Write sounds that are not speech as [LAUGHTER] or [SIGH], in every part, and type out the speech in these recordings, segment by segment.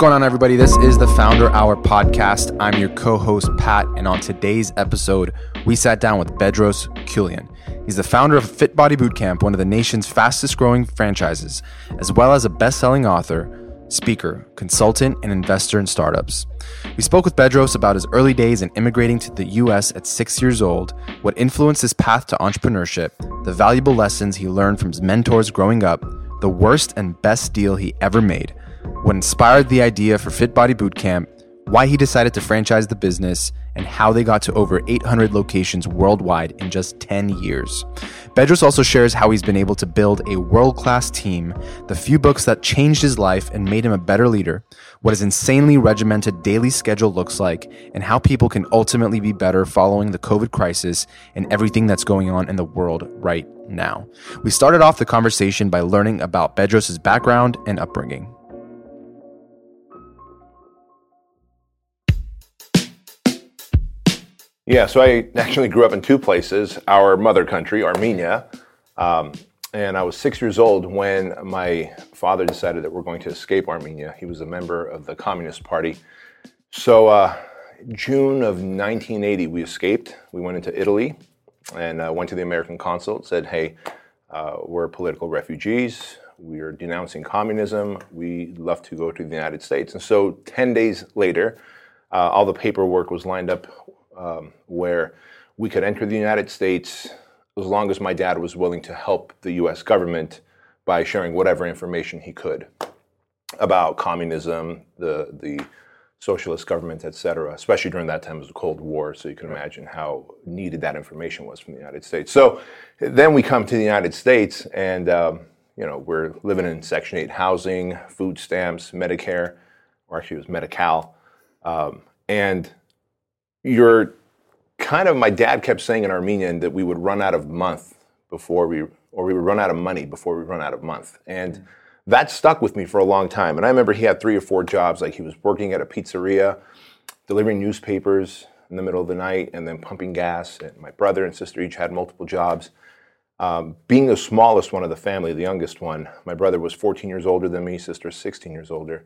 Going on, everybody? This is the Founder Hour podcast. I'm your co host, Pat, and on today's episode, we sat down with Bedros Keuilian. He's the founder of Fit Body Bootcamp, one of the nation's fastest growing franchises, as well as a best selling author, speaker, consultant, and investor in startups. We spoke with Bedros about his early days in immigrating to the US at six years old, what influenced his path to entrepreneurship, the valuable lessons he learned from his mentors growing up, the worst and best deal he ever made, what inspired the idea for Fit Body Bootcamp, why he decided to franchise the business, and how they got to over 800 locations worldwide in just 10 years. Bedros also shares how he's been able to build a world class team, the few books that changed his life and made him a better leader, what his insanely regimented daily schedule looks like, and how people can ultimately be better following the COVID crisis and everything that's going on in the world right now. We started off the conversation by learning about Bedros' background and upbringing. Yeah, so I actually grew up in two places our mother country, Armenia. Um, and I was six years old when my father decided that we're going to escape Armenia. He was a member of the Communist Party. So, uh, June of 1980, we escaped. We went into Italy and uh, went to the American consulate, said, hey, uh, we're political refugees. We are denouncing communism. We'd love to go to the United States. And so, 10 days later, uh, all the paperwork was lined up um, where we could enter the United States as long as my dad was willing to help the US government by sharing whatever information he could about communism, the, the socialist government, et cetera, especially during that time it was the Cold War, so you can imagine how needed that information was from the United States. So then we come to the United States and um, you know, we're living in Section 8 housing, food stamps, Medicare, or actually it was Medi-Cal. Um, and you're kind of my dad kept saying in Armenian that we would run out of month before we or we would run out of money before we run out of month. And that stuck with me for a long time. And I remember he had three or four jobs. Like he was working at a pizzeria, delivering newspapers in the middle of the night, and then pumping gas. And my brother and sister each had multiple jobs. Um, being the smallest one of the family, the youngest one, my brother was 14 years older than me, sister 16 years older.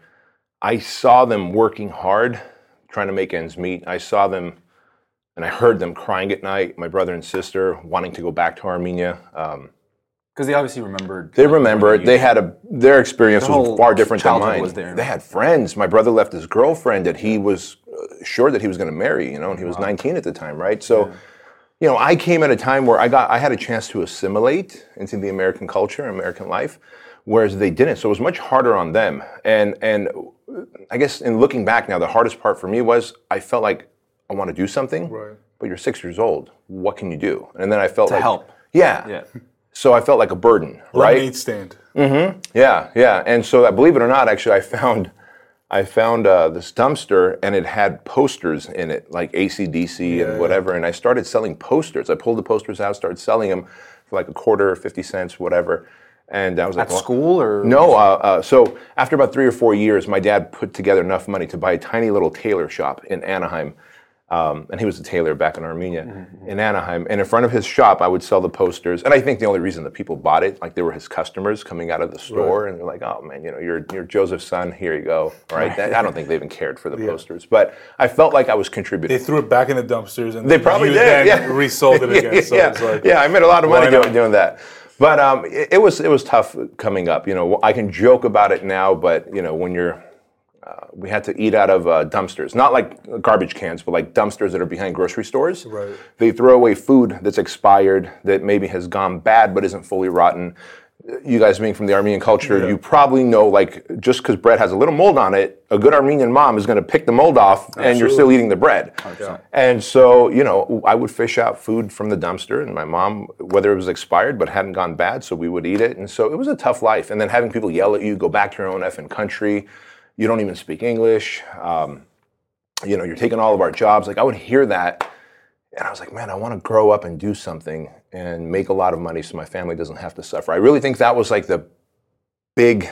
I saw them working hard trying to make ends meet. I saw them and I heard them crying at night, my brother and sister wanting to go back to Armenia. Um, because they obviously remembered. They remembered. They had a their experience was far different than mine. Was there. They had friends. My brother left his girlfriend that he was uh, sure that he was going to marry. You know, and he was wow. 19 at the time, right? So, yeah. you know, I came at a time where I got I had a chance to assimilate into the American culture, American life, whereas they didn't. So it was much harder on them. And and I guess in looking back now, the hardest part for me was I felt like I want to do something, right. but you're six years old. What can you do? And then I felt to like help. Yeah. Yeah. So I felt like a burden, right? Lemonade stand. Mm-hmm. Yeah, yeah. And so, that, believe it or not, actually, I found I found uh, this dumpster and it had posters in it, like ACDC yeah, and whatever. And I started selling posters. I pulled the posters out, started selling them for like a quarter, fifty cents, whatever. And I was at like, school or no? Uh, uh, so after about three or four years, my dad put together enough money to buy a tiny little tailor shop in Anaheim. Um, and he was a tailor back in Armenia, mm-hmm. in Anaheim. And in front of his shop, I would sell the posters. And I think the only reason that people bought it, like they were his customers coming out of the store, right. and they're like, "Oh man, you know, you're you're Joseph's son. Here you go." Right? I don't think they even cared for the yeah. posters, but I felt like I was contributing. They threw it back in the dumpsters, and they probably did. Yeah, resold it [LAUGHS] again. So yeah, like, yeah. I made a lot of money doing, doing that. But um, it, it, was it was tough coming up. You know, I can joke about it now, but you know, when you're uh, we had to eat out of uh, dumpsters, not like garbage cans, but like dumpsters that are behind grocery stores. Right. They throw away food that's expired, that maybe has gone bad but isn't fully rotten you guys being from the Armenian culture, yeah. you probably know like just because bread has a little mold on it, a good Armenian mom is going to pick the mold off, Absolutely. and you're still eating the bread. Yeah. And so you know, I would fish out food from the dumpster, and my mom, whether it was expired but hadn't gone bad, so we would eat it. And so it was a tough life. And then having people yell at you, go back to your own effing country, you don't even speak English. Um, you know, you're taking all of our jobs. Like I would hear that and I was like, man, I want to grow up and do something and make a lot of money so my family doesn't have to suffer. I really think that was like the big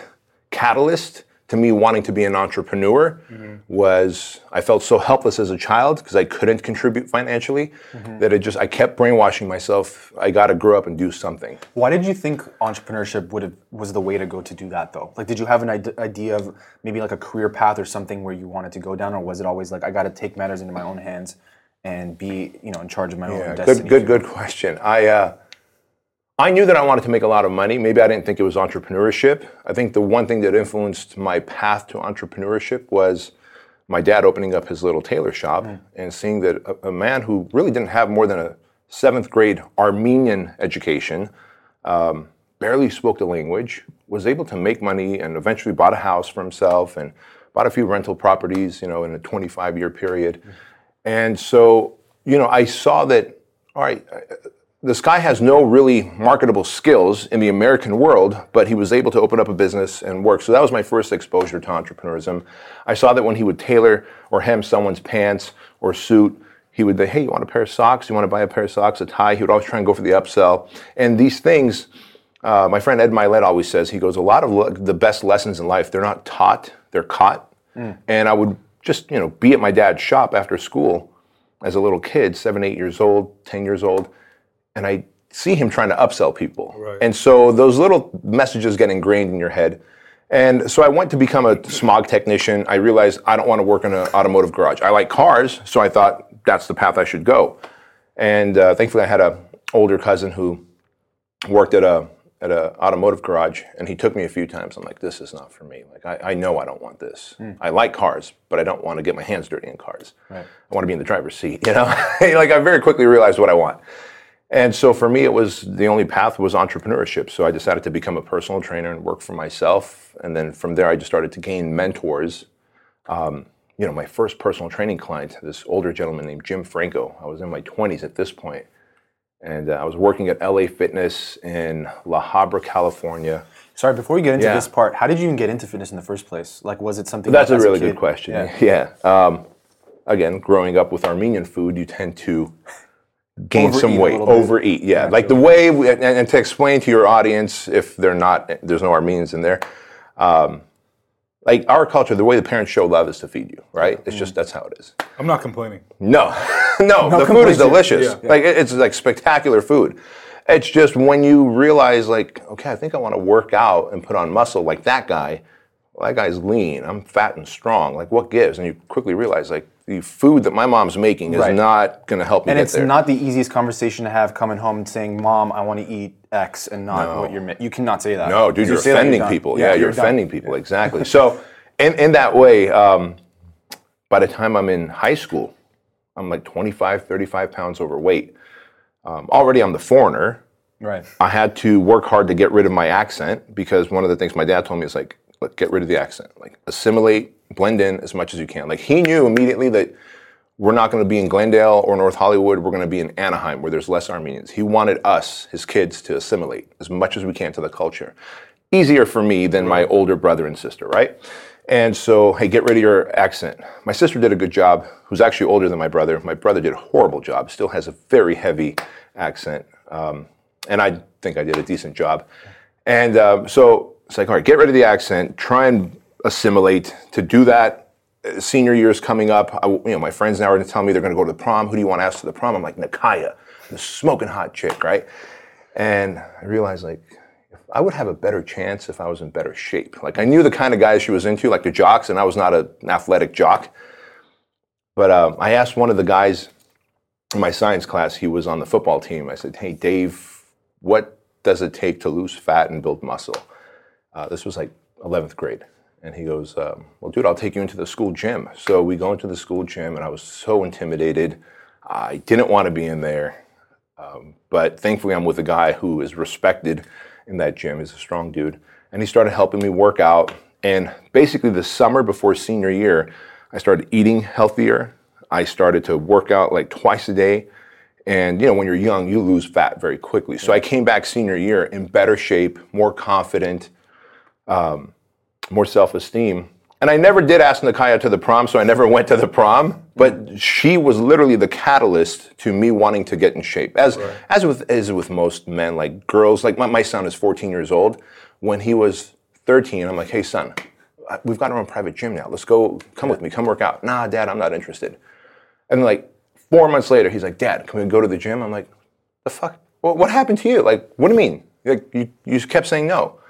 catalyst to me wanting to be an entrepreneur mm-hmm. was I felt so helpless as a child because I couldn't contribute financially mm-hmm. that it just I kept brainwashing myself. I got to grow up and do something. Why did you think entrepreneurship would have was the way to go to do that though? Like, did you have an ide- idea of maybe like a career path or something where you wanted to go down, or was it always like I got to take matters into my own hands and be you know in charge of my own Yeah, destiny? good, good, good question. I uh, I knew that I wanted to make a lot of money. Maybe I didn't think it was entrepreneurship. I think the one thing that influenced my path to entrepreneurship was my dad opening up his little tailor shop and seeing that a, a man who really didn't have more than a seventh grade Armenian education, um, barely spoke the language, was able to make money and eventually bought a house for himself and bought a few rental properties, you know, in a 25 year period. And so, you know, I saw that, all right, this guy has no really marketable skills in the American world, but he was able to open up a business and work. So that was my first exposure to entrepreneurism. I saw that when he would tailor or hem someone's pants or suit, he would say, hey, you want a pair of socks? You want to buy a pair of socks, a tie? He would always try and go for the upsell. And these things, uh, my friend Ed Mylett always says, he goes, a lot of le- the best lessons in life, they're not taught, they're caught. And I would just, you know, be at my dad's shop after school as a little kid, seven, eight years old, 10 years old, and I see him trying to upsell people. Right. And so those little messages get ingrained in your head. And so I went to become a smog technician. I realized I don't want to work in an automotive garage. I like cars, so I thought that's the path I should go. And uh, thankfully, I had an older cousin who worked at a at an automotive garage, and he took me a few times. I'm like, this is not for me. Like, I, I know I don't want this. I like cars, but I don't want to get my hands dirty in cars. I want to be in the driver's seat. [LAUGHS] You know, [LAUGHS] like I very quickly realized what I want. And so for me, it was the only path was entrepreneurship. So I decided to become a personal trainer and work for myself. And then from there, I just started to gain mentors. Um, you know, my first personal training client, this older gentleman named Jim Franco. I was in my 20s at this point, and uh, I was working at LA Fitness in La Habra, California. Sorry, before we get into Yeah. this part, how did you even get into fitness in the first place? Like, was it something? That's that a really kid- good question. Yeah. [LAUGHS] Yeah. Um, again, growing up with Armenian food, you tend to gain Overeat some weight, little bit. overeat. Yeah, like the way, we, and, and to explain to your audience, if they're not, there's no Armenians in there. Um, like our culture, the way the parents show love is to feed you, right? It's Mm. just that's how it is. I'm not complaining. No, [LAUGHS] [LAUGHS] no, the food is delicious. Yeah. Like it's like spectacular food. It's just when you realize, like, okay, I think I want to work out and put on muscle like that guy. Well, that guy's lean. I'm fat and strong. Like, what gives? And you quickly realize, like, the food that my mom's making is Right. not going to help me get there. And it's there. not the easiest conversation to have coming home and saying, "Mom, I want to eat X," and not what you're. mi- You cannot say that. No, dude, you you're that, offending people. Yeah, you're, done. offending people. Exactly. So, in, in that way, um, by the time I'm in high school, I'm like 25, 35 pounds overweight. Um, already, I'm the foreigner. Right. I had to work hard to get rid of my accent because one of the things my dad told me is like, look, get rid of the accent, like assimilate, blend in as much as you can. Like he knew immediately that we're not going to be in Glendale or North Hollywood. We're going to be in Anaheim where there's less Armenians. He wanted us, his kids, to assimilate as much as we can to the culture. Easier for me than my older brother and sister, right? And so, hey, get rid of your accent. My sister did a good job, who's actually older than my brother. My brother did a horrible job, still has a very heavy accent. Um, and I think I did a decent job. And um, so it's like, all right, get rid of the accent, try and assimilate. To do that, senior year is coming up. I, you know, my friends now are telling me they're going to go to the prom. Who do you want to ask to the prom? I'm like, Nakaya, the smoking hot chick, right? And I realized, like, I would have a better chance if I was in better shape. Like, I knew the kind of guys she was into, like the jocks, and I was not a, an athletic jock. But um, I asked one of the guys in my science class, he was on the football team. I said, Hey, Dave, what does it take to lose fat and build muscle? Uh, this was like 11th grade. And he goes, um, Well, dude, I'll take you into the school gym. So we go into the school gym, and I was so intimidated. I didn't want to be in there. Um, but thankfully, I'm with a guy who is respected in that gym. He's a strong dude. And he started helping me work out. And basically, the summer before senior year, I started eating healthier. I started to work out like twice a day. And you know, when you're young, you lose fat very quickly. So I came back senior year in better shape, more confident, um, more self-esteem. And I never did ask Nakaya to the prom, so I never went to the prom. But she was literally the catalyst to me wanting to get in shape. As as with as with most men, like girls, like my, my son is 14 years old. When he was 13, I'm like, hey son, we've got our own private gym now. Let's go. Come with me. Come work out. Nah, Dad, I'm not interested. And like four months later, he's like, Dad, can we go to the gym? I'm like, the fuck? What, what happened to you? Like, what do you mean? Like, you, you just kept saying no.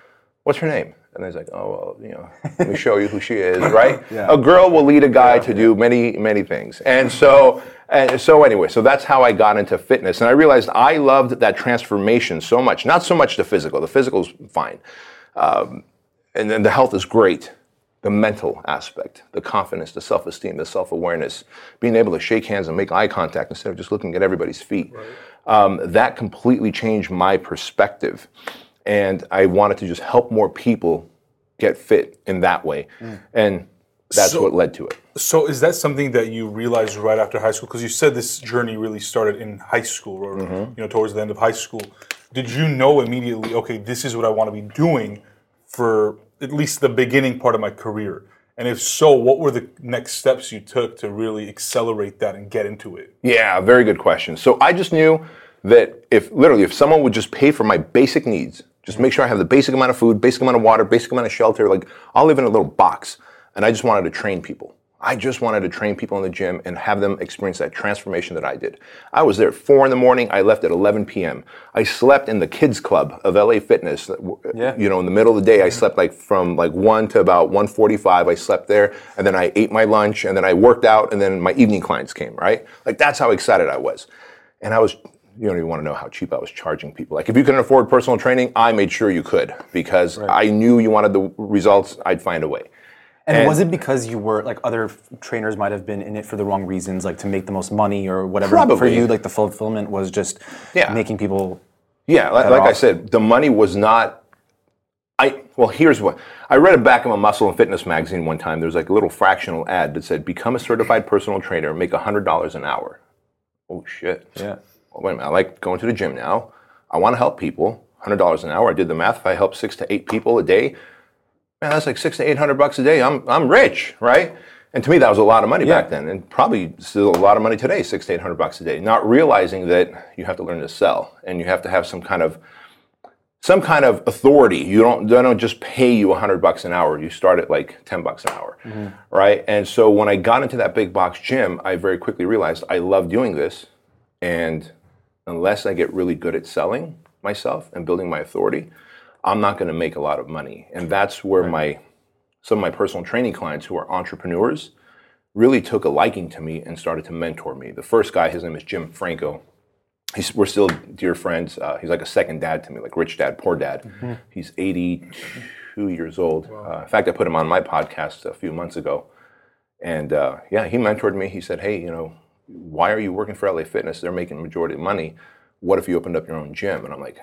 What's her name? And he's like, oh, well, you know, let me show you who she is, [LAUGHS] right? yeah. A girl will lead a guy to do many, many things. And so, and so anyway, so that's how I got into fitness. And I realized I loved that transformation so much. Not so much the physical. The physical's fine. Um, and then the health is great. The mental aspect, the confidence, the self esteem, the self awareness, being able to shake hands and make eye contact instead of just looking at everybody's feet. Um, that completely changed my perspective. And I wanted to just help more people get fit in that way. And that's So- what led to it. So is that something that you realized right after high school? Because you said this journey really started in high school, or Mm-hmm. you know, towards the end of high school. Did you know immediately? Okay, this is what I want to be doing for at least the beginning part of my career. And if so, what were the next steps you took to really accelerate that and get into it? Yeah, very good question. So I just knew that if literally if someone would just pay for my basic needs, just make sure I have the basic amount of food, basic amount of water, basic amount of shelter, like I'll live in a little box. And I just wanted to train people. I just wanted to train people in the gym and have them experience that transformation that I did. I was there at four in the morning. I left at 11 p.m. I slept in the kids club of LA Fitness. Uh, uh, yeah. You know, in the middle of the day, I slept like from like one to about 1:45. I slept there, and then I ate my lunch, and then I worked out, and then my evening clients came. Right, like that's how excited I was, and I was. You don't even want to know how cheap I was charging people. Like if you couldn't afford personal training, I made sure you could because I knew you wanted the results. I'd find a way. And, And- was it because you were like other trainers might have been in it for the wrong reasons, like to make the most money or whatever? Probably. For you, like the fulfillment was just Yeah. making people. Yeah, like, like I said, the money was not. I well, here's what I read a back of a Muscle and Fitness magazine one time. There was like a little fractional ad that said, "Become a certified personal trainer, make hundred dollars an hour." Oh shit! Yeah. Wait a minute. I like going to the gym now. I want to help people. Hundred dollars an hour. I did the math. If I help six to eight people a day, man, that's like six to eight hundred bucks a day. I'm I'm rich, right? And to me, that was a lot of money back then, and probably still a lot of money today. Six to eight hundred bucks a day. Not realizing that you have to learn to sell, and you have to have some kind of some kind of authority. You don't they don't just pay you hundred bucks an hour. You start at like ten bucks an hour, mm-hmm. right? And so when I got into that big box gym, I very quickly realized I love doing this, and unless I get really good at selling myself and building my authority, I'm not going to make a lot of money. And that's where my some of my personal training clients who are entrepreneurs really took a liking to me and started to mentor me. The first guy, his name is Jim Franco. He's, we're still dear friends. Uh, he's like a second dad to me, like rich dad, poor dad. He's 82 years old. Uh, in fact, I put him on my podcast a few months ago. And uh, yeah, he mentored me. He said, hey, you know, why are you working for LA Fitness? They're making the majority of money. What if you opened up your own gym? And I'm like,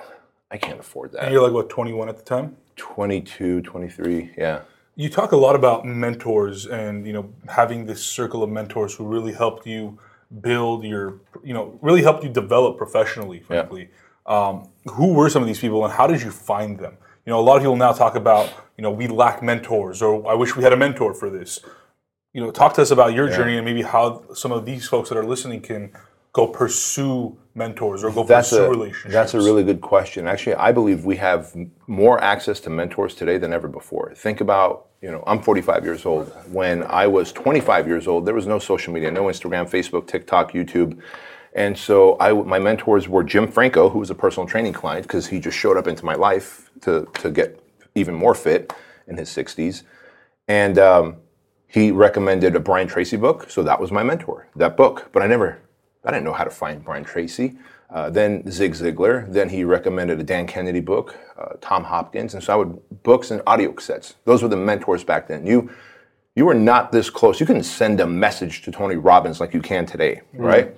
I can't afford that. And you're like what 21 at the time. 22, 23, yeah. You talk a lot about mentors and you know having this circle of mentors who really helped you build your you know really helped you develop professionally. Frankly, um, who were some of these people and how did you find them? You know, a lot of people now talk about you know we lack mentors or I wish we had a mentor for this. You know, talk to us about your journey and maybe how some of these folks that are listening can go pursue mentors or go That's pursue a, relationships. that's a really good question. Actually, I believe we have more access to mentors today than ever before. Think about, you know, I'm 45 years old. When I was 25 years old, there was no social media, no Instagram, Facebook, TikTok, YouTube. And so I, my mentors were Jim Franco, who was a personal training client because he just showed up into my life to, to get even more fit in his 60s. And um, he recommended a Brian Tracy book, so that was my mentor, that book. But I never, I didn't know how to find Brian Tracy. Uh, then Zig Ziglar. Then he recommended a Dan Kennedy book, uh, Tom Hopkins, and so I would books and audio cassettes. Those were the mentors back then. You, you were not this close. You couldn't send a message to Tony Robbins like you can today, right?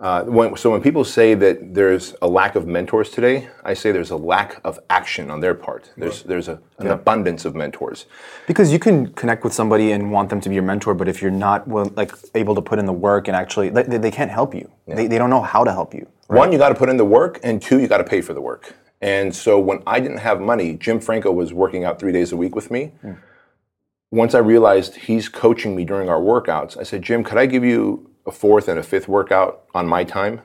Uh, when, so when people say that there's a lack of mentors today, I say there's a lack of action on their part. There's there's a, an abundance of mentors. Because you can connect with somebody and want them to be your mentor, but if you're not well, like able to put in the work and actually, they, they can't help you. They, they don't know how to help you. One, you got to put in the work, and two, you got to pay for the work. And so when I didn't have money, Jim Franco was working out three days a week with me. Once I realized he's coaching me during our workouts, I said, Jim, could I give you a fourth and a fifth workout on my time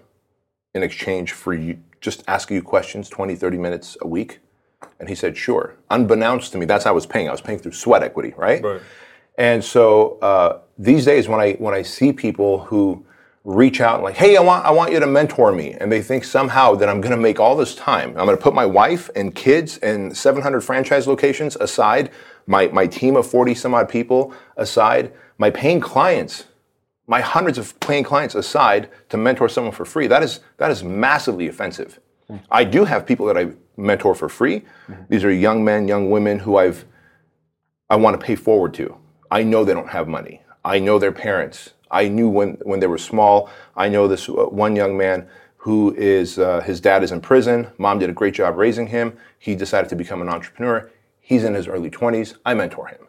in exchange for you just asking you questions 20, 30 minutes a week? And he said, sure. Unbeknownst to me, that's how I was paying. I was paying through sweat equity, right? Right. And so uh, these days, when I when I see people who reach out and like, hey, I want I want you to mentor me, and they think somehow that I'm going to make all this time. I'm going to put my wife and kids and 700 franchise locations aside, my my team of 40 some odd people aside, my paying clients, my hundreds of paying clients aside to mentor someone for free. That is that is massively offensive. I do have people that I mentor for free. These are young men, young women who I've I want to pay forward to. I know they don't have money. I know their parents. I knew when, when they were small. I know this uh, one young man who is, uh, his dad is in prison. Mom did a great job raising him. He decided to become an entrepreneur. He's in his early 20s. I mentor him.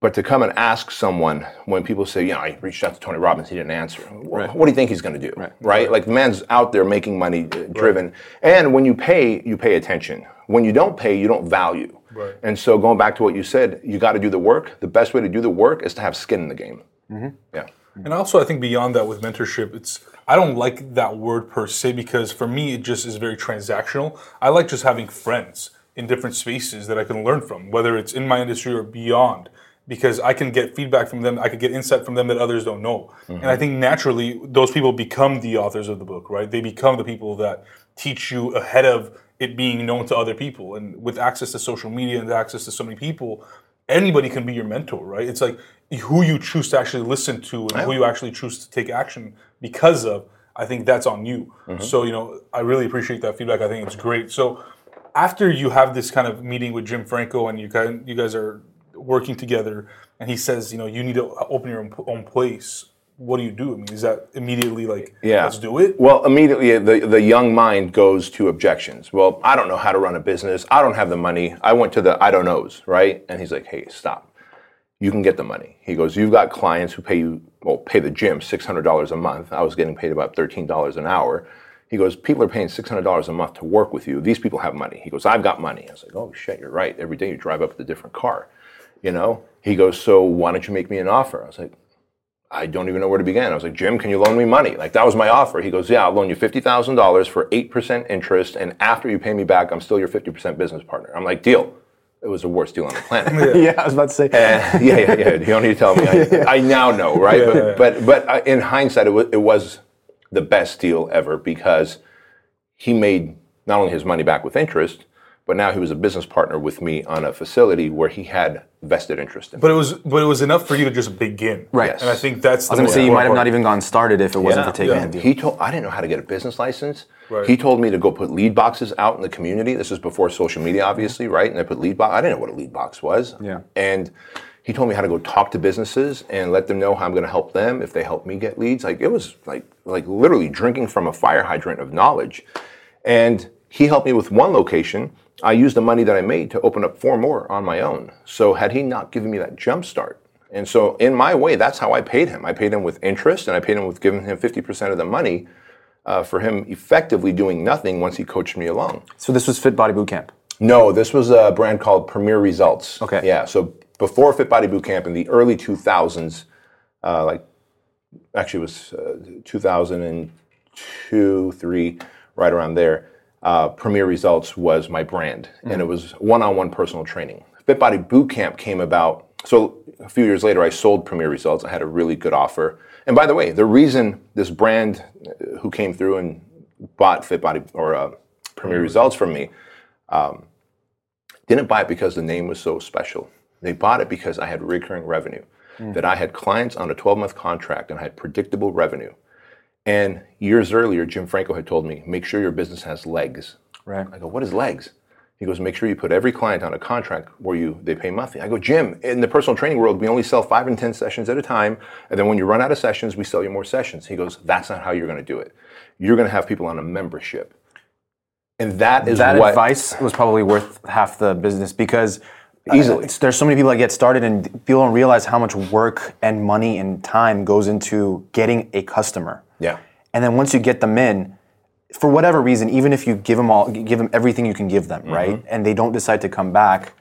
But to come and ask someone when people say, you know, I reached out to Tony Robbins, he didn't answer. What, what do you think he's going to do? Right. Like the man's out there making money, uh, driven. And when you pay, you pay attention. When you don't pay, you don't value. Right. And so going back to what you said, you got to do the work. The best way to do the work is to have skin in the game. Yeah. And also, I think beyond that, with mentorship, it's I don't like that word per se because for me, it just is very transactional. I like just having friends in different spaces that I can learn from, whether it's in my industry or beyond, because I can get feedback from them. I can get insight from them that others don't know. And I mm-hmm. think naturally, those people become the authors of the book, right? They become the people that teach you ahead of it being known to other people. And with access to social media and access to so many people, anybody can be your mentor, right? It's like who you choose to actually listen to and who you actually choose to take action because of. I think that's on you. Mm-hmm. So you know, I really appreciate that feedback. I think it's great. So after you have this kind of meeting with Jim Franco and you guys, you guys are working together, and he says, you know, you need to open your own, own place. What do you do? I mean, is that immediately like, Yeah. let's do it? Well, immediately the, the young mind goes to objections. Well, I don't know how to run a business. I don't have the money. I went to the I don't knows, right? And he's like, hey, stop. You can get the money. He goes, you've got clients who pay you, well, pay the gym $600 a month. I was getting paid about $13 an hour. He goes, people are paying $600 a month to work with you. These people have money. He goes, I've got money. I was like, oh shit, you're right. Every day you drive up with a different car, you know? He goes, so why don't you make me an offer? I was like, I don't even know where to begin. I was like, Jim, can you loan me money? Like that was my offer. He goes, Yeah, I'll loan you fifty thousand dollars for eight percent interest, and after you pay me back, I'm still your fifty percent business partner. I'm like, deal. It was the worst deal on the planet. [LAUGHS] yeah, I was about to say. Uh, yeah, yeah, yeah. You don't need to tell me. I, [LAUGHS] I now know, right? but, but but uh, in hindsight, it was, it was the best deal ever because he made not only his money back with interest, but now he was a business partner with me on a facility where he had vested interest in. But it was, but it was enough for you to just begin, Right. Yes. And I think that's I was going to say you might have important not even gone started if it wasn't Yeah. for taking Yeah. a. He told I didn't know how to get a business license. Right. He told me to go put lead boxes out in the community. This was before social media, obviously, right? And I put lead box. I didn't know what a lead box was. Yeah. And he told me how to go talk to businesses and let them know how I'm going to help them if they help me get leads. Like it was like like literally drinking from a fire hydrant of knowledge. And he helped me with one location. I used the money that I made to open up four more on my own. So had he not given me that jump start, and so in my way, that's how I paid him. I paid him with interest, and I paid him with giving him 50% of the money uh, for him effectively doing nothing once he coached me along. So this was Fit Body Bootcamp. No, this was a brand called Premier Results. Okay. Yeah. So before Fit Body Bootcamp in the early 2000s, uh, like actually it was uh, 2002, three, right around there. Uh, Premier Results was my brand, and it was one-on-one personal training. Fit Body Bootcamp came about. So a few years later, I sold Premier Results. I had a really good offer. And by the way, the reason this brand, uh, who came through and bought Fit Body or uh, Premier Results from me, um, didn't buy it because the name was so special. They bought it because I had recurring revenue, that I had clients on a 12 month contract and I had predictable revenue. And years earlier, Jim Franco had told me, make sure your business has legs. Right. I go, what is legs? He goes, make sure you put every client on a contract where you they pay monthly. I go, Jim, in the personal training world, we only sell five and ten sessions at a time, and then when you run out of sessions, we sell you more sessions. He goes, that's not how you're going to do it. You're going to have people on a membership, and that is That what advice was probably worth half the business because uh, Easily. it's- there's so many people that get started and people don't realize how much work and money and time goes into getting a customer. Yeah. And then once you get them in, for whatever reason, even if you give them all, give them everything you can give them, mm-hmm. right, and they don't decide to come back,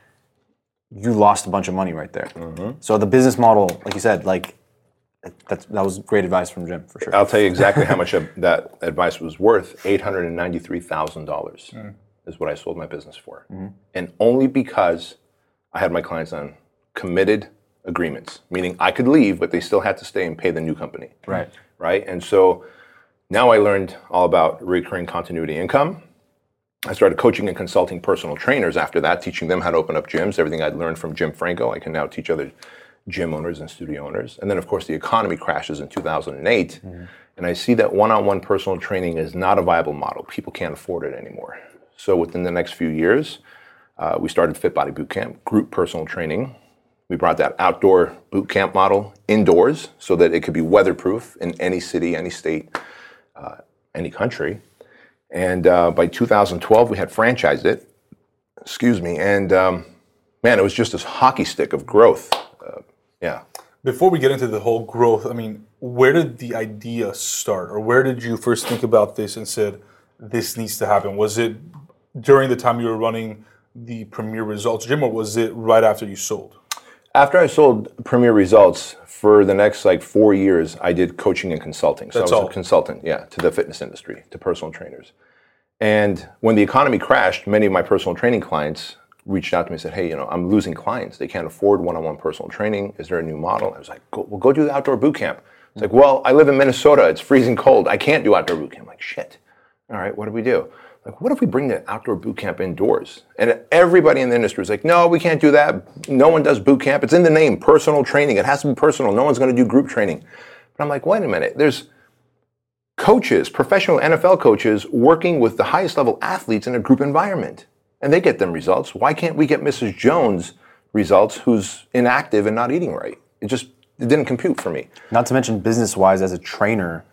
you lost a bunch of money right there. Mm-hmm. So the business model, like you said, like that's that was great advice from Jim for sure. I'll tell you exactly how [LAUGHS] much that advice was worth: eight hundred and ninety-three thousand dollars. Mm-hmm. is what I sold my business for. And only because I had my clients on committed agreements, meaning I could leave, but they still had to stay and pay the new company. Right. Right. And so now I learned all about recurring continuity income. I started coaching and consulting personal trainers after that, teaching them how to open up gyms. Everything I'd learned from Jim Franco, I can now teach other gym owners and studio owners. And then, of course, the economy crashes in 2008. And I see that one on one personal training is not a viable model. People can't afford it anymore. So within the next few years, uh, we started Fit Body Bootcamp, group personal training. We brought that outdoor boot camp model indoors so that it could be weatherproof in any city, any state, uh, any country. And uh, by 2012, we had franchised it. Excuse me. And um, man, it was just this hockey stick of growth. Uh, yeah. Before we get into the whole growth, I mean, where did the idea start, or where did you first think about this and said, "This needs to happen"? Was it during the time you were running the Premier Results Gym, or was it right after you sold? After I sold Premier Results for the next like four years, I did coaching and consulting. So That's I was all. a consultant, yeah, to the fitness industry, to personal trainers. And when the economy crashed, many of my personal training clients reached out to me and said, "Hey, you know, I'm losing clients. They can't afford one-on-one personal training. Is there a new model?" I was like, go, "Well, go do the outdoor boot camp." It's like, "Well, I live in Minnesota. It's freezing cold. I can't do outdoor boot camp." I'm like, "Shit. All right, what do we do?" Like, what if we bring the outdoor boot camp indoors? And everybody in the industry was like, "No, we can't do that. No one does boot camp. It's in the name, personal training. It has to be personal. No one's going to do group training." But I'm like, "Wait a minute. There's coaches, professional NFL coaches, working with the highest level athletes in a group environment. And they get them results. Why can't we get Mrs. Jones results who's inactive and not eating right? It just it didn't compute for me. Not to mention business wise, as a trainer,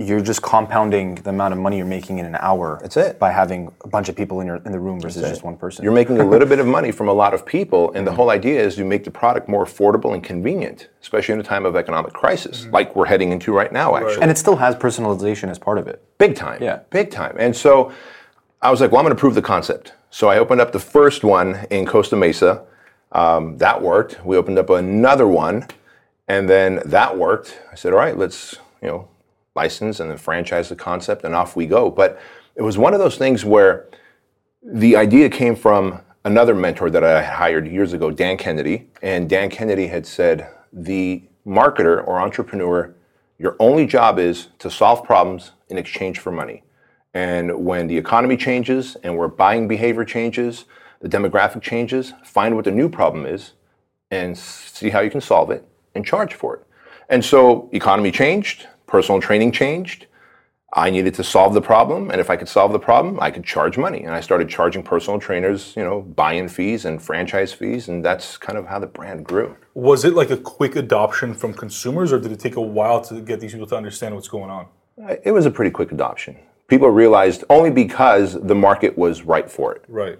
you're just compounding the amount of money you're making in an hour. That's it. By having a bunch of people in your in the room versus just one person. You're making a [LAUGHS] little bit of money from a lot of people, and the whole idea is you make the product more affordable and convenient, especially in a time of economic crisis, like we're heading into right now, actually. and it still has personalization as part of it. Big time. Yeah. Big time. And so I was like, well, I'm going to prove the concept. So I opened up the first one in Costa Mesa. Um, that worked. We opened up another one, and then that worked. I said, all right, let's, you know, license and then franchise the concept, and off we go. But it was one of those things where the idea came from another mentor that I hired years ago, Dan Kennedy. And Dan Kennedy had said, the marketer or entrepreneur, your only job is to solve problems in exchange for money. And when the economy changes and where buying behavior changes, the demographic changes, find what the new problem is and see how you can solve it and charge for it. And so economy changed, personal training changed. I needed to solve the problem, and if I could solve the problem, I could charge money. And I started charging personal trainers, you know, buy-in fees and franchise fees, and that's kind of how the brand grew. Was it like a quick adoption from consumers, or did it take a while to get these people to understand what's going on? Uh, it was a pretty quick adoption. People realized only because the market was right for it, Right.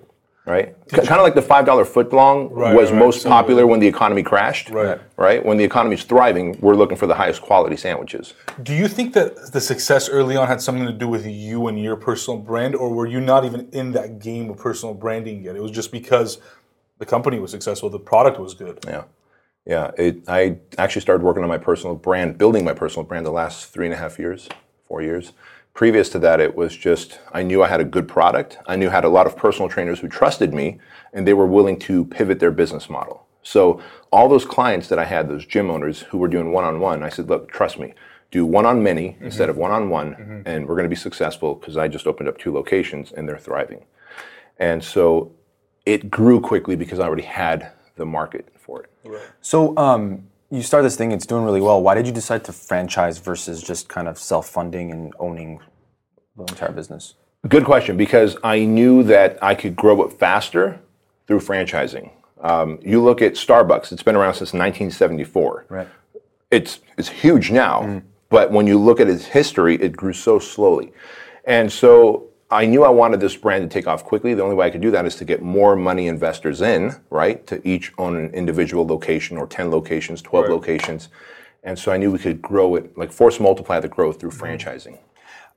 Right? kind of like the five dollar footlong Right, was right, most popular when the economy crashed, Right. Right. When the economy's thriving, we're looking for the highest quality sandwiches. Do you think that the success early on had something to do with you and your personal brand, or were you not even in that game of personal branding yet? It was just because the company was successful, the product was good. Yeah. Yeah. It, I actually started working on my personal brand, building my personal brand the last three and a half years, four years. Previous to that, it was just I knew I had a good product. I knew I had a lot of personal trainers who trusted me and they were willing to pivot their business model. So, all those clients that I had, those gym owners who were doing one on one, I said, look, trust me, do one on many instead of one on one, and we're going to be successful because I just opened up two locations and they're thriving. And so it grew quickly because I already had the market for it. So um, you start this thing, it's doing really well. Why did you decide to franchise versus just kind of self-funding and owning the entire business? Good question, because I knew that I could grow it faster through franchising. Um, you look at Starbucks; it's been around since 1974. Right. It's it's huge now, but when you look at its history, it grew so slowly, and so I knew I wanted this brand to take off quickly. The only way I could do that is to get more money investors in, right, to each own an individual location or 10 locations, 12 Right. locations, and so I knew we could grow it, like force multiply the growth through franchising.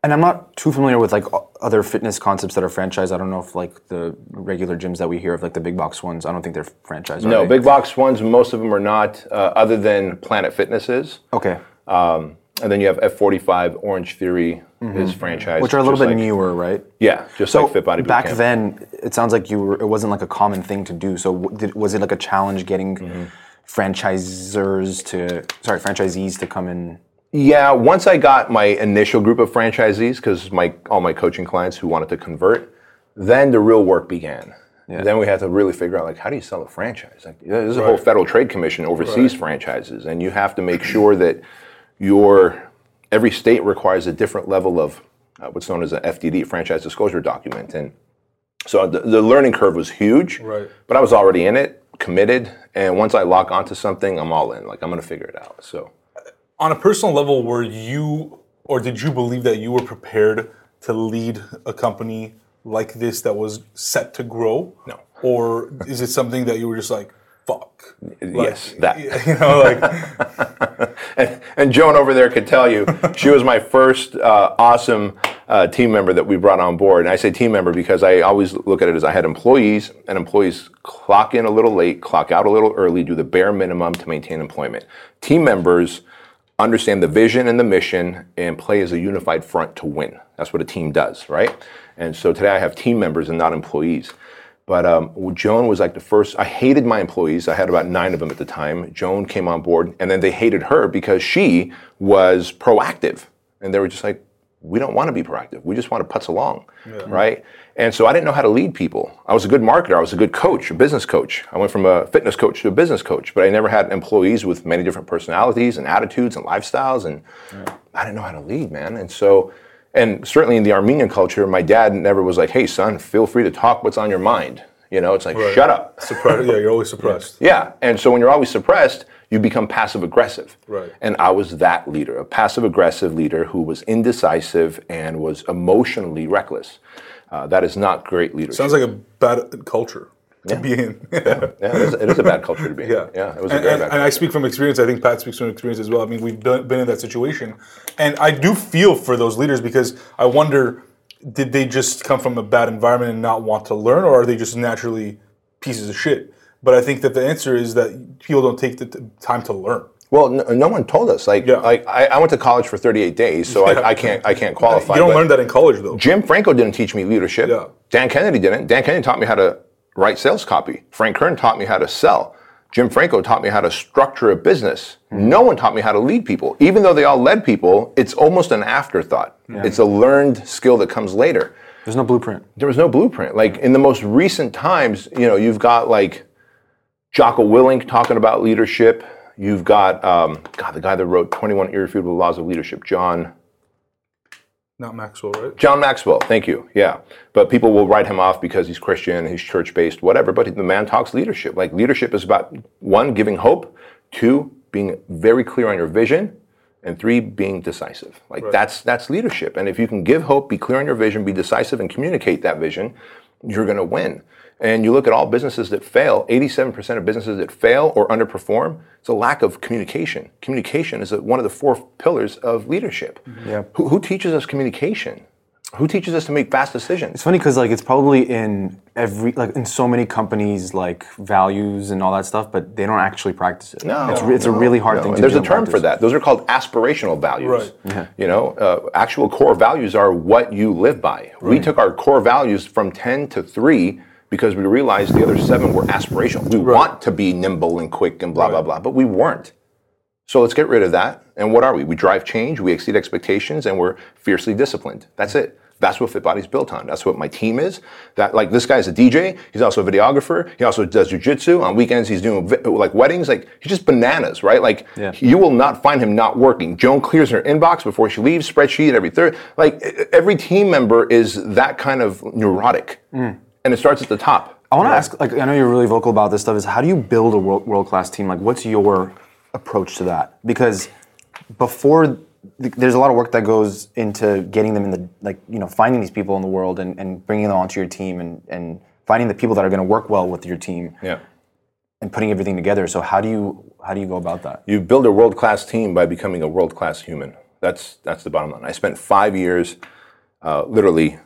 And I'm not too familiar with like other fitness concepts that are franchised. I don't know if like the regular gyms that we hear of, like the big box ones. I don't think they're franchised. No, they? big box ones, most of them are not, uh, other than Planet Fitness is. Okay. And then you have F45, Orange Theory is franchise, Which are a little bit like- newer, right? Yeah, just like Fit Body back Bootcamp. then, it sounds like you were. It wasn't like a common thing to do. So, w- did, was it like a challenge getting Mm-hmm. franchisors to, sorry, franchisees to come in? Yeah, once I got my initial group of franchisees, because my all my coaching clients who wanted to convert, then the real work began. Then we had to really figure out like how do you sell a franchise? Like there's a whole Federal Trade Commission oversees franchises, and you have to make sure that your every state requires a different level of uh, what's known as an FDD, franchise disclosure document, and so the, the learning curve was huge. Right. But I was already in it, committed, and once I lock onto something, I'm all in. Like I'm gonna figure it out. So. On a personal level, were you or did you believe that you were prepared to lead a company like this that was set to grow? No. Or is it something that you were just like, fuck? Like, Yes, that. [LAUGHS] You know, like, [LAUGHS] and, and Joan over there could tell you, she was my first uh, awesome uh, team member that we brought on board. And I say team member because I always look at it as I had employees, and employees clock in a little late, clock out a little early, do the bare minimum to maintain employment. Team members understand the vision and the mission and play as a unified front to win. That's what a team does, right? And so today I have team members and not employees. But um, Joan was like the first. I hated my employees. I had about nine of them at the time. Joan came on board, and then they hated her because she was proactive, and they were just like, "We don't want to be proactive. We just want to putz along, right?" And so I didn't know how to lead people. I was a good marketer. I was a good coach, a business coach. I went from a fitness coach to a business coach, but I never had employees with many different personalities and attitudes and lifestyles, and I didn't know how to lead, man. And so and certainly in the Armenian culture, my dad never was like, "Hey, son, feel free to talk what's on your mind." You know, it's like, "Shut up." suppressed. Yeah, you're always [LAUGHS] suppressed. Yeah, and so when you're always suppressed, you become passive aggressive. Right. And I was that leader, a passive aggressive leader who was indecisive and was emotionally reckless. Uh, that is not great leadership. Sounds like a bad culture to be in. [LAUGHS] yeah, it is, it is a bad culture to be in. Yeah, yeah, it was a and, very and, bad. and I speak from experience. I think Pat speaks from experience as well. I mean, we've been, been in that situation, and I do feel for those leaders because I wonder, did they just come from a bad environment and not want to learn, or are they just naturally pieces of shit? But I think that the answer is that people don't take the t- time to learn. Well, no, no one told us. Like, Yeah. like I, I went to college for 38 days, so Yeah. I, I can't, I can't qualify. You don't learn that in college, though. Jim Franco didn't teach me leadership. Yeah. Dan Kennedy didn't. Dan Kennedy taught me how to write sales copy. Frank Kern taught me how to sell. Jim Franco taught me how to structure a business. Hmm. No one taught me how to lead people. Even though they all led people, it's almost an afterthought. It's a learned skill that comes later. There's no blueprint. There was no blueprint. Like in the most recent times, you know, you've got like Jocko Willink talking about leadership. You've got um, God, the guy that wrote 21 Irrefutable Laws of Leadership, John. Not Maxwell, right? John Maxwell, thank you. Yeah. But people will write him off because he's Christian, he's church based, whatever. But the man talks leadership. Like leadership is about one, giving hope, two, being very clear on your vision, and three, being decisive. Like that's that's leadership. And if you can give hope, be clear on your vision, be decisive, and communicate that vision, you're gonna win. And you look at all businesses that fail, 87% of businesses that fail or underperform, it's a lack of communication. Communication is a, one of the four pillars of leadership. Yeah. Who, who teaches us communication? Who teaches us to make fast decisions? It's funny because like it's probably in every like in so many companies like values and all that stuff, but they don't actually practice it. No, it's, re- it's a really hard no. thing And to There's do a and term for that. Those are called aspirational values. Right. Yeah. You know, uh, actual core values are what you live by. We took our core values from 10 to 3 because we realized the other seven were aspirational. We want to be nimble and quick and blah, blah, blah, but we weren't. So let's get rid of that. And what are we? We drive change, we exceed expectations, and we're fiercely disciplined. That's it. That's what FitBody's built on. That's what my team is. That like this guy's a DJ. He's also a videographer. He also does jujitsu. On weekends, he's doing vi- like weddings. Like he's just bananas, right? Like Yeah. you will not find him not working. Joan clears her inbox before she leaves. Spreadsheet every third. Like every team member is that kind of neurotic, mm. And it starts at the top. I want to ask, like, I know you're really vocal about this stuff. Is how do you build a world world class team? Like, what's your approach to that? Because before, th- there's a lot of work that goes into getting them in the like, you know, finding these people in the world and, and bringing them onto your team and and finding the people that are going to work well with your team Yeah. and putting everything together. So how do you how do you go about that? You build a world class team by becoming a world class human. That's that's the bottom line. I spent five years, uh, literally,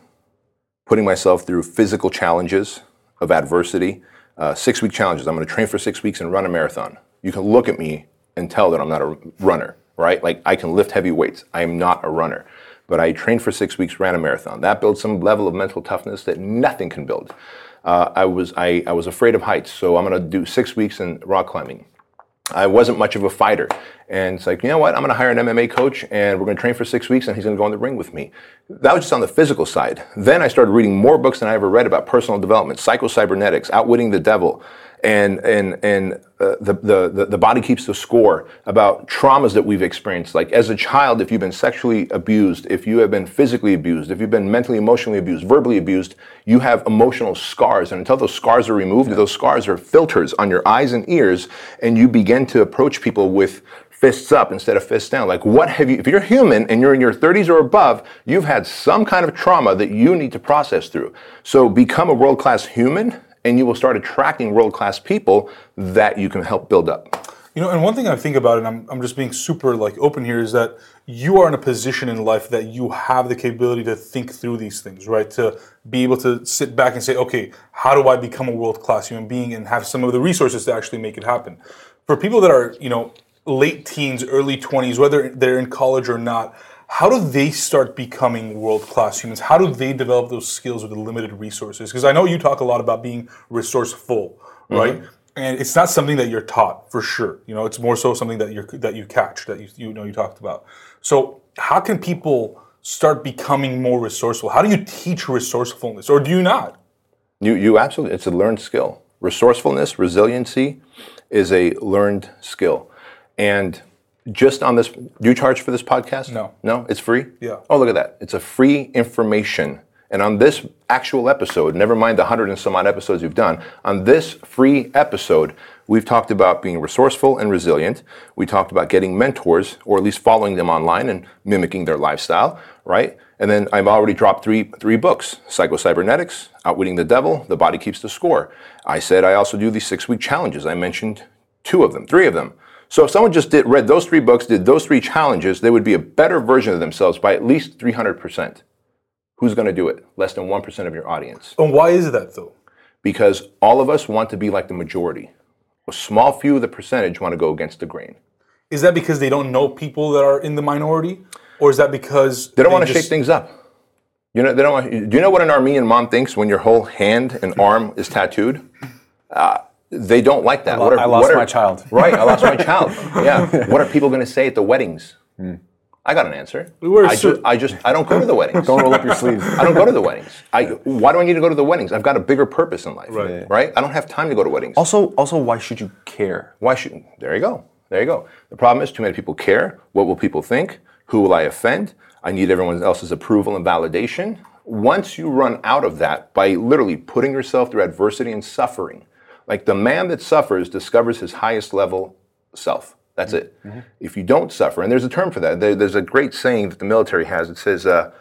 putting myself through physical challenges of adversity. Uh, six week challenges. I'm going to train for six weeks and run a marathon. You can look at me and tell that I'm not a runner. right? Like I can lift heavy weights. I am not a runner. But I trained for six weeks, ran a marathon. That builds some level of mental toughness that nothing can build. Uh, I was I, I was afraid of heights, so I'm going to do six weeks in rock climbing. I wasn't much of a fighter. And it's like, you know what? I'm going to hire an MMA coach and we're going to train for six weeks and he's going to go in the ring with me. That was just on the physical side. Then I started reading more books than I ever read about personal development, psycho-cybernetics, outwitting the devil, and and and uh, the, the the body keeps the score about traumas that we've experienced. Like as a child, if you've been sexually abused, if you have been physically abused, if you've been mentally, emotionally abused, verbally abused, you have emotional scars. And until those scars are removed, yeah. those scars are filters on your eyes and ears, and you begin to approach people with fists up instead of fists down. Like, what have you, if you're human and you're in your 30s or above, you've had some kind of trauma that you need to process through. So become a world class human and you will start attracting world class people that you can help build up. You know, and one thing I think about, and I'm, I'm just being super like open here, is that you are in a position in life that you have the capability to think through these things, right? To be able to sit back and say, okay, how do I become a world class human being and have some of the resources to actually make it happen? For people that are, you know, late teens, early 20s, whether they're in college or not, how do they start becoming world class humans? How do they develop those skills with the limited resources? Because I know you talk a lot about being resourceful, right? Mm-hmm. And it's not something that you're taught for sure. You know, it's more so something that you that you catch that you you know you talked about. So how can people start becoming more resourceful? How do you teach resourcefulness, or do you not? You you absolutely. It's a learned skill. Resourcefulness, resiliency, is a learned skill, and just on this, do you charge for this podcast? No. No, it's free? Yeah. Oh, look at that. It's a free information. And on this actual episode, never mind the hundred and some odd episodes you've done, on this free episode, we've talked about being resourceful and resilient. We talked about getting mentors, or at least following them online and mimicking their lifestyle, right? And then I've already dropped three three books: Psycho-Cybernetics, Outwitting the Devil, The Body Keeps the Score. I said I also do these six week challenges. I mentioned two of them, three of them. So if someone just did, read those three books, did those three challenges, they would be a better version of themselves by at least 300%. Who's going to do it? Less than 1% of your audience. And why is that though? Because all of us want to be like the majority. A small few of the percentage want to go against the grain. Is that because they don't know people that are in the minority? Or is that because they don't they want to just... shake things up? You know, they don't want, do you know what an Armenian mom thinks when your whole hand and arm is tattooed? Uh, they don't like that. I, lo- are, I lost are, my child. [LAUGHS] Right, I lost my [LAUGHS] child. Yeah. What are people going to say at the weddings? Hmm. I got an answer. I, ju- I just I don't go to the weddings. don't roll up your sleeves. I don't go to the weddings. I why do I need to go to the weddings? I've got a bigger purpose in life. Right. Yeah. Right. I don't have time to go to weddings. Also, also, why should you care? Why should? There you go. There you go. The problem is too many people care. What will people think? Who will I offend? I need everyone else's approval and validation. Once you run out of that by literally putting yourself through adversity and suffering, like the man that suffers discovers his highest level self. That's it. Mm-hmm. If you don't suffer, and there's a term for that, there, there's a great saying that the military has. It says, uh,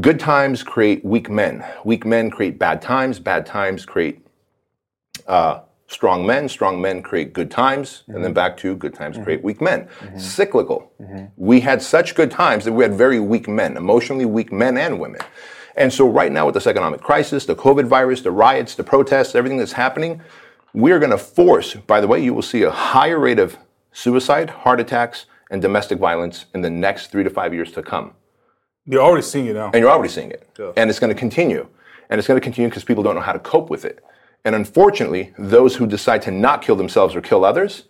good times create weak men. Weak men create bad times. Bad times create uh, strong men. Strong men create good times. Mm-hmm. And then mm-hmm. back to good times mm-hmm. create weak men. Mm-hmm. Cyclical. Mm-hmm. We had such good times that we had very weak men, emotionally weak men and women. And so, right now, with this economic crisis, the COVID virus, the riots, the protests, everything that's happening, we are going to force, by the way, you will see a higher rate of suicide, heart attacks, and domestic violence in the next three to five years to come. You're already seeing it now. And you're already seeing it. Yeah. And it's going to continue. And it's going to continue because people don't know how to cope with it. And unfortunately, those who decide to not kill themselves or kill others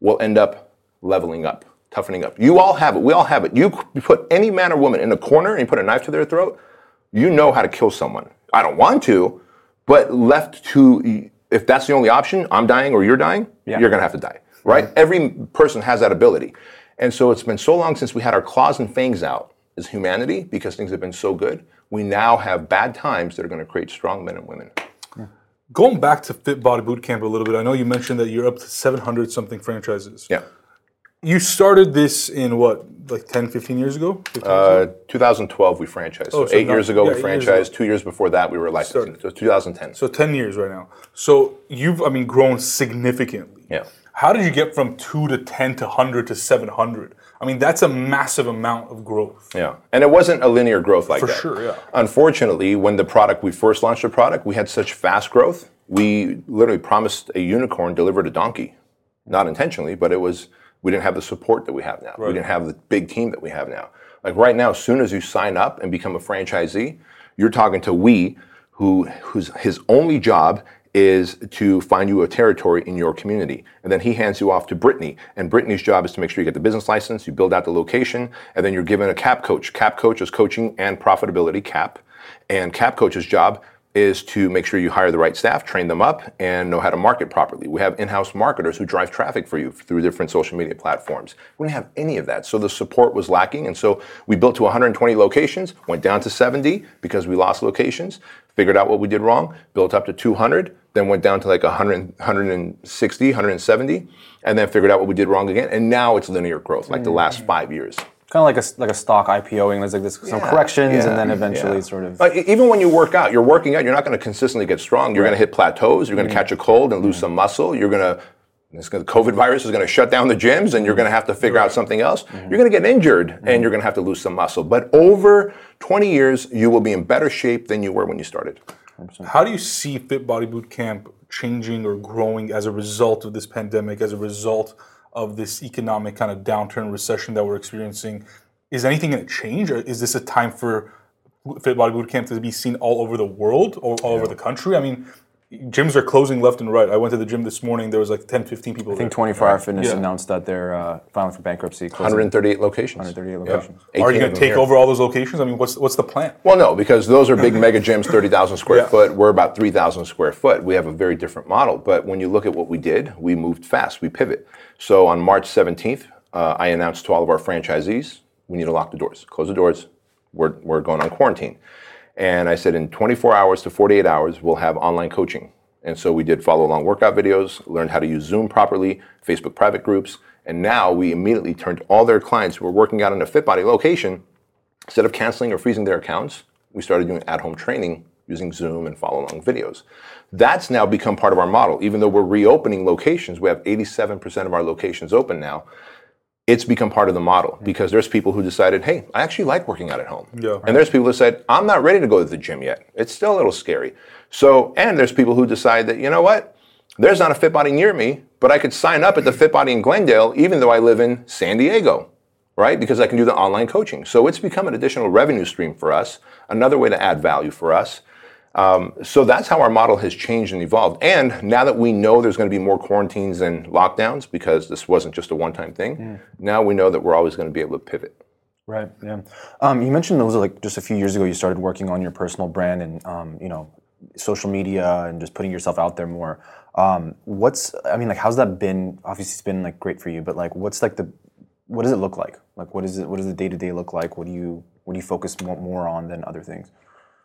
will end up leveling up, toughening up. You all have it. We all have it. You put any man or woman in a corner and you put a knife to their throat, you know how to kill someone. I don't want to, but left to if that's the only option, I'm dying or you're dying, yeah. you're going to have to die, right? Mm-hmm. Every person has that ability. And so it's been so long since we had our claws and fangs out as humanity because things have been so good. We now have bad times that are going to create strong men and women. Going back to Fit Body Bootcamp a little bit, I know you mentioned that you're up to 700 something franchises. Yeah. You started this in what, like 10, 15 years ago? 15 years uh, 2012, we franchised. Oh, so, so eight not, years ago, yeah, we franchised. Years Two years before that, we were licensed. So 2010. So 10 years right now. So you've, I mean, grown significantly. Yeah. How did you get from two to 10 to 100 to 700? I mean, that's a massive amount of growth. Yeah. And it wasn't a linear growth like For that. For sure, yeah. Unfortunately, when the product, we first launched the product, we had such fast growth. We literally promised a unicorn delivered a donkey. Not intentionally, but it was We didn't have the support that we have now. We didn't have the big team that we have now. Like right now, as soon as you sign up and become a franchisee, you're talking to we, who whose his only job is to find you a territory in your community. And then he hands you off to Brittany. And Brittany's job is to make sure you get the business license, you build out the location, and then you're given a cap coach. Cap coach is coaching and profitability cap. And cap coach's job is to make sure you hire the right staff, train them up, and know how to market properly. We have in-house marketers who drive traffic for you through different social media platforms. We didn't have any of that, so the support was lacking, and so we built to 120 locations, went down to 70 because we lost locations, figured out what we did wrong, built up to 200, then went down to like 100, 160, 170, and then figured out what we did wrong again, and now it's linear growth, like the last mm. five years. Kind of like a like a stock IPOing. There's like this, some Yeah, corrections, yeah, and then eventually yeah. sort of. But e- even when you work out, you're working out. You're not going to consistently get strong. You're going to hit plateaus. You're going to mm-hmm. catch a cold and lose mm-hmm. some muscle. You're going to this gonna- COVID virus is going to shut down the gyms, and you're going to have to figure out something else. Mm-hmm. You're going to get injured, and you're going to have to lose some muscle. But over 20 years, you will be in better shape than you were when you started. How do you see Fit Body Boot Camp changing or growing as a result of this pandemic, as a result of this economic kind of downturn, recession that we're experiencing? Is anything going to change, or is this a time for Fit Body Boot Camp to be seen all over the world or all over the country? I mean, gyms are closing left and right. I went to the gym this morning. There was like 10, 15 people. I think there. 24 Hour Fitness Yeah. announced that they're uh, filing for bankruptcy. closing- 138 locations. 138 locations. Are you going to take here. over all those locations? I mean, what's what's the plan? Well, no, because those are big [LAUGHS] mega gyms, 30,000 square Yeah. foot. We're about 3,000 square foot. We have a very different model. But when you look at what we did, we moved fast, we pivot. So on March 17th, uh, I announced to all of our franchisees, we need to lock the doors, close the doors. We're, we're going on quarantine. And I said, in 24 hours to 48 hours, we'll have online coaching. And so we did follow along workout videos, learned how to use Zoom properly, Facebook private groups. And now we immediately turned all their clients who were working out in a FitBody location Instead of canceling or freezing their accounts, we started doing at home training using Zoom and follow along videos. That's now become part of our model. Even though we're reopening locations, we have 87% of our locations open now. It's become part of the model hmm. because there's people who decided, hey, I actually like working out at home. Yeah. And there's people who said, I'm not ready to go to the gym yet. It's still a little scary. So, and there's people who decide that, you know what? There's not a Fit Body near me, but I could sign up at the Fit Body in Glendale even though I live in San Diego right? Because I can do the online coaching. So it's become an additional revenue stream for us, another way to add value for us. Um, so that's how our model has changed and evolved. And now that we know there's going to be more quarantines and lockdowns because this wasn't just a one time thing, now we know that we're always going to be able to pivot. Right. Yeah. Um, you mentioned those like just a few years ago. You started working on your personal brand and um, you know social media and just putting yourself out there more. Um, what's I mean like how's that been? Obviously, it's been like great for you, but like what's like the what does it look like? Like what is it? What does the day to day look like? What do you what do you focus more on than other things?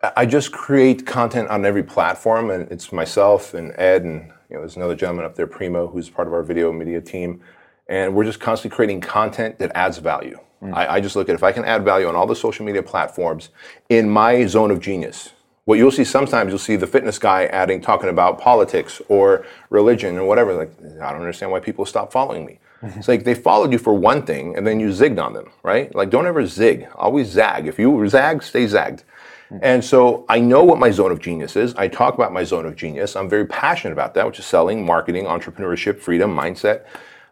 I just create content on every platform, and it's myself and Ed, and you know, there's another gentleman up there, Primo, who's part of our video media team, and we're just constantly creating content that adds value. Mm. I, I just look at if I can add value on all the social media platforms in my zone of genius. What you'll see sometimes, you'll see the fitness guy adding, talking about politics or religion or whatever. Like, I don't understand why people stop following me. Mm-hmm. It's like they followed you for one thing and then you zigged on them, right? Like, don't ever zig, always zag. If you zag, stay zagged. And so I know what my zone of genius is. I talk about my zone of genius. I'm very passionate about that, which is selling, marketing, entrepreneurship, freedom, mindset.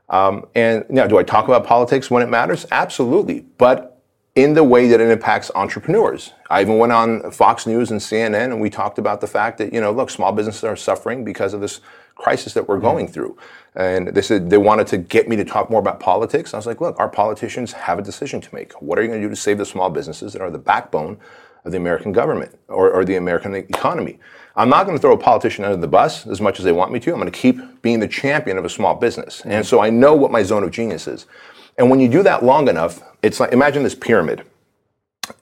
Um, and now, do I talk about politics when it matters? Absolutely. But in the way that it impacts entrepreneurs. I even went on Fox News and CNN and we talked about the fact that, you know, look, small businesses are suffering because of this crisis that we're going through. And they said they wanted to get me to talk more about politics. I was like, look, our politicians have a decision to make. What are you going to do to save the small businesses that are the backbone of the American government or, or the American economy? I'm not going to throw a politician under the bus as much as they want me to. I'm going to keep being the champion of a small business. And mm-hmm. so I know what my zone of genius is. And when you do that long enough, it's like imagine this pyramid.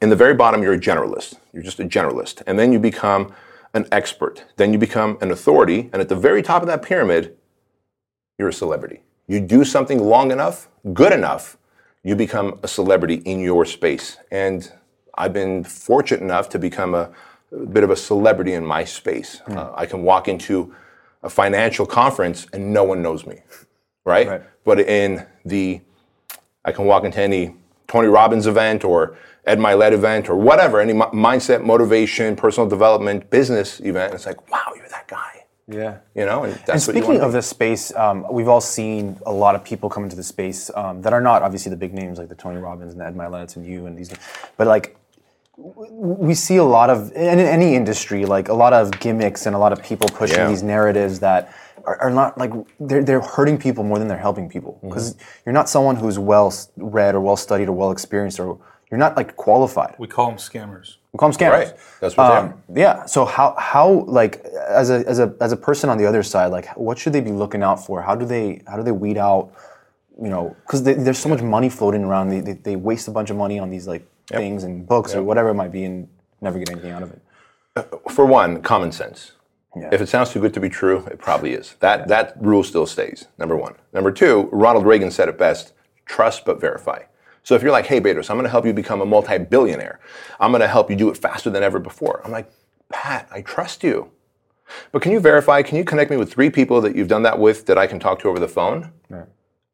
In the very bottom, you're a generalist. You're just a generalist. And then you become an expert. Then you become an authority. And at the very top of that pyramid, you're a celebrity. You do something long enough, good enough, you become a celebrity in your space. And I've been fortunate enough to become a, a bit of a celebrity in my space. Uh, I can walk into a financial conference and no one knows me, right? Right. But in the I can walk into any Tony Robbins event or Ed Mylett event or whatever, any mi- mindset, motivation, personal development, business event. It's like, wow, you're that guy. Yeah. You know, and that's And speaking of this space, um, we've all seen a lot of people come into the space um, that are not obviously the big names like the Tony Robbins and the Ed Mylett's and you and these, but like we see a lot of in any industry like a lot of gimmicks and a lot of people pushing Yeah. these narratives that are, are not like they're, they're hurting people more than they're helping people Mm-hmm. because you're not someone who's well read or well studied or well experienced or you're not like qualified. We call them scammers. We call them scammers. Right. That's what they Um, yeah. So how how like as a as a as a person on the other side, like what should they be looking out for? How do they how do they weed out? You know, because there's so much money floating around. They, they they waste a bunch of money on these like things and books or whatever it might be, and never get anything out of it. Uh, for one, common sense. Yeah. If it sounds too good to be true, it probably is. That that rule still stays. Number one. Number two, Ronald Reagan said it best: trust but verify. So if you're like, hey, Bedros, I'm going to help you become a multi-billionaire. I'm going to help you do it faster than ever before. I'm like, Pat, I trust you. But can you verify? Can you connect me with three people that you've done that with that I can talk to over the phone?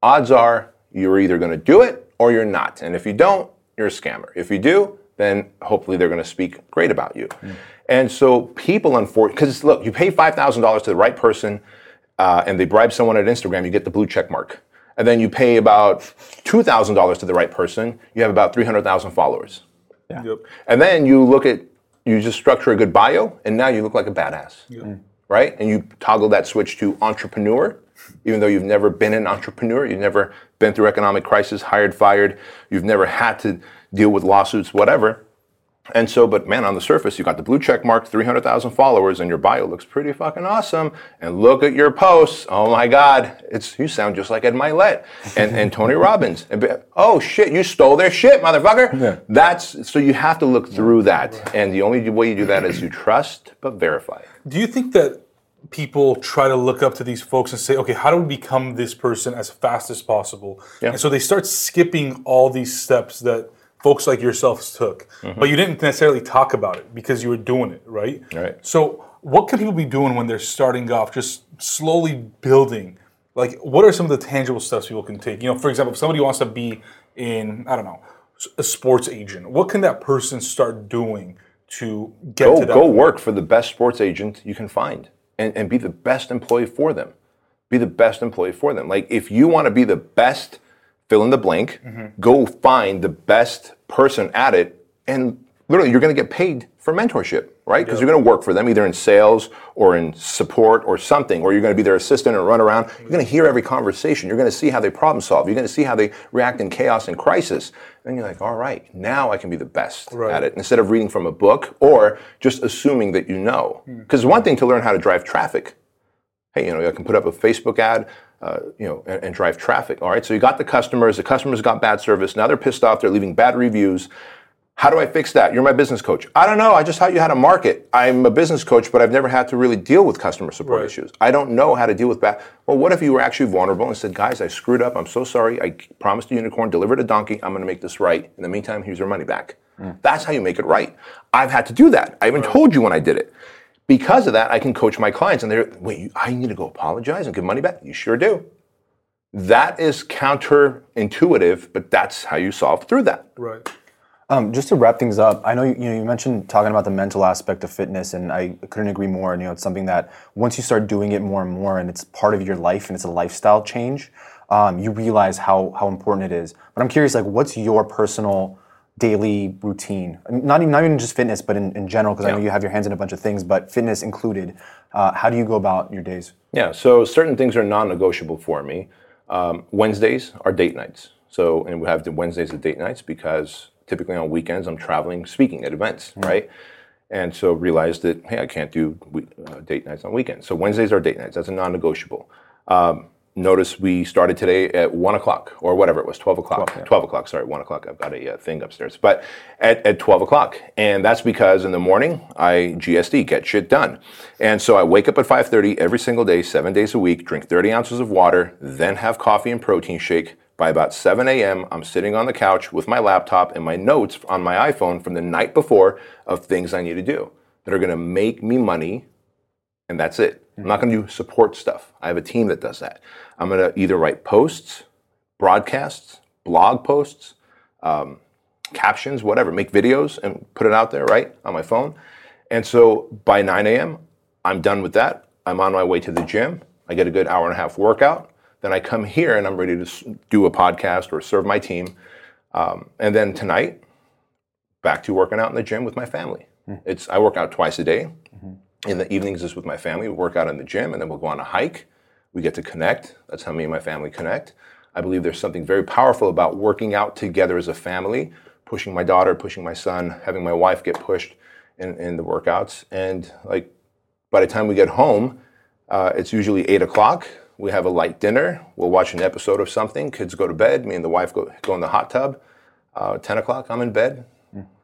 Odds are you're either going to do it or you're not. And if you don't, you're a scammer. If you do, then hopefully they're going to speak great about you. And so people, unfortunately, because look, you pay five thousand dollars to the right person, uh, and they bribe someone at Instagram, you get the blue check mark. And then you pay about two thousand dollars to the right person, you have about three hundred thousand followers. Yep. And then you look at, you just structure a good bio, and now you look like a badass, right? And you toggle that switch to entrepreneur, even though you've never been an entrepreneur, you've never been through economic crisis, hired, fired, you've never had to deal with lawsuits, whatever. And so, but man, on the surface, you got the blue check mark, 300,000 followers, and your bio looks pretty fucking awesome. And look at your posts. Oh my God, it's you sound just like Ed Mylett and, and Tony Robbins. And be, oh shit, you stole their shit, motherfucker. Yeah. That's so you have to look through that. And the only way you do that is you trust but verify. Do you think that people try to look up to these folks and say, okay, how do we become this person as fast as possible? Yeah. And so they start skipping all these steps that folks like yourselves took, mm-hmm. but you didn't necessarily talk about it because you were doing it, right? Right. So what can people be doing when they're starting off, just slowly building? Like, what are some of the tangible steps people can take? You know, for example, if somebody wants to be in, I don't know, a sports agent, what can that person start doing to get Go, to that? go point? work for the best sports agent you can find and, and be the best employee for them. Be the best employee for them. Like if you want to be the best fill in the blank, mm-hmm. go find the best person at it and literally you're going to get paid for mentorship, right? Because you're going to work for them either in sales or in support or something, or you're going to be their assistant and run around. You're going to hear every conversation. You're going to see how they problem solve. You're going to see how they react in chaos and crisis. And you're like, all right, now I can be the best Right. at it instead of reading from a book or just assuming that you know. Because one thing to learn how to drive traffic. Hey, you know, I can put up a Facebook ad, uh, you know, and, and drive traffic. All right, so you got the customers. The customers got bad service. Now they're pissed off. They're leaving bad reviews. How do I fix that? You're my business coach. I don't know. I just taught you how to market. I'm a business coach, but I've never had to really deal with customer support Right. issues. I don't know how to deal with bad. Well, what if you were actually vulnerable and said, guys, I screwed up. I'm so sorry. I promised a unicorn, delivered a donkey. I'm going to make this right. In the meantime, here's your money back. Hmm. That's how you make it right. I've had to do that. I even told you when I did it. Because of that, I can coach my clients, and they're, wait, I need to go apologize and give money back? You sure do. That is counterintuitive, but that's how you solve through that. Right. Um, just to wrap things up, I know you, you know you mentioned talking about the mental aspect of fitness, and I couldn't agree more. And you know, it's something that once you start doing it more and more, and it's part of your life, and it's a lifestyle change, um, you realize how how important it is. But I'm curious, like, what's your personal daily routine? Not even not even just fitness, but in, in general, because I know you have your hands in a bunch of things, but fitness included. Uh, how do you go about your days? Yeah, so certain things are non-negotiable for me. Um, Wednesdays are date nights. So, and we have the Wednesdays are date nights because typically on weekends I'm traveling, speaking at events, right? And so realized that hey, I can't do we- uh, date nights on weekends. So Wednesdays are date nights. That's a non-negotiable. Um, notice we started today at one o'clock or whatever it was, twelve o'clock. Twelve, o'clock. Sorry, one o'clock. I've got a uh, thing upstairs, but at, at twelve o'clock, and that's because in the morning I GSD get shit done, and so I wake up at five thirty every single day, seven days a week, drink thirty ounces of water, then have coffee and protein shake. By about 7 a.m., I'm sitting on the couch with my laptop and my notes on my iPhone from the night before of things I need to do that are going to make me money and that's it. I'm not going to do support stuff. I have a team that does that. I'm going to either write posts, broadcasts, blog posts, um, captions, whatever, make videos and put it out there, right, on my phone. And so by 9 a.m., I'm done with that. I'm on my way to the gym. I get a good hour and a half workout. Then I come here and I'm ready to do a podcast or serve my team. Um, and then tonight, back to working out in the gym with my family. It's I work out twice a day. In the evenings is with my family. We work out in the gym, and then we'll go on a hike. We get to connect. That's how me and my family connect. I believe there's something very powerful about working out together as a family, pushing my daughter, pushing my son, having my wife get pushed in, in the workouts. And like by the time we get home, uh, it's usually eight o'clock. We have a light dinner. We'll watch an episode of something. Kids go to bed. Me and the wife go, go in the hot tub. Uh, 10 o'clock, I'm in bed.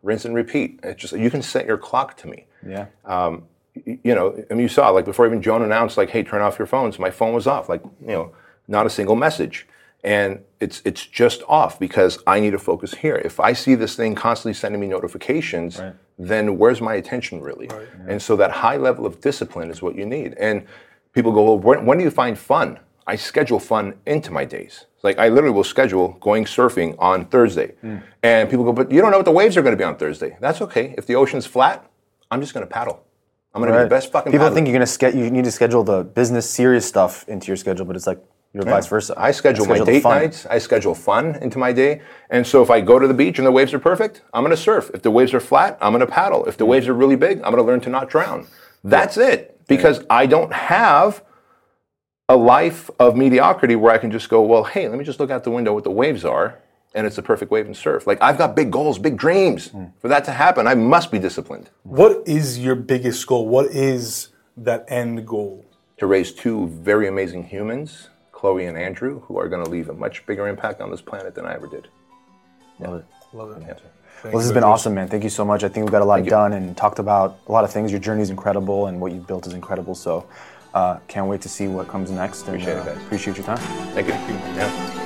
Rinse and repeat. It's just you can set your clock to me Yeah. y- you know, I mean, you saw like before even Joan announced like, "Hey, turn off your phones." My phone was off, like you know, not a single message, and it's it's just off because I need to focus here. If I see this thing constantly sending me notifications, then where's my attention really? And so that high level of discipline is what you need. And people go, "Well, when, when do you find fun?" I schedule fun into my days. Like I literally will schedule going surfing on Thursday, hmm. and people go, "But you don't know what the waves are going to be on Thursday." That's okay. If the ocean's flat, I'm just going to paddle. I'm going to be the best fucking. People paddler. think you're gonna ske- you need to schedule the business serious stuff into your schedule, but it's like you're vice versa. I schedule, my the date fun. nights. I schedule fun into my day. And so if I go to the beach and the waves are perfect, I'm going to surf. If the waves are flat, I'm going to paddle. If the hmm. waves are really big, I'm going to learn to not drown. That's it. Because I don't have a life of mediocrity where I can just go, well, hey, let me just look out the window what the waves are, and it's the perfect wave and surf. Like I've got big goals, big dreams. Hmm. For that to happen, I must be disciplined. What is your biggest goal? What is that end goal? to raise two very amazing humans, Chloe and Andrew, who are going to leave a much bigger impact on this planet than I ever did. Love it. Love it. Yeah. Thank Well, this has been awesome, man. Thank you so much. I think we got a lot you. done and talked about a lot of things. Your journey is incredible, and what you've built is incredible. So, uh, can't wait to see what comes next. And, Appreciate it, uh, guys. Appreciate your time. Thank you. Yeah.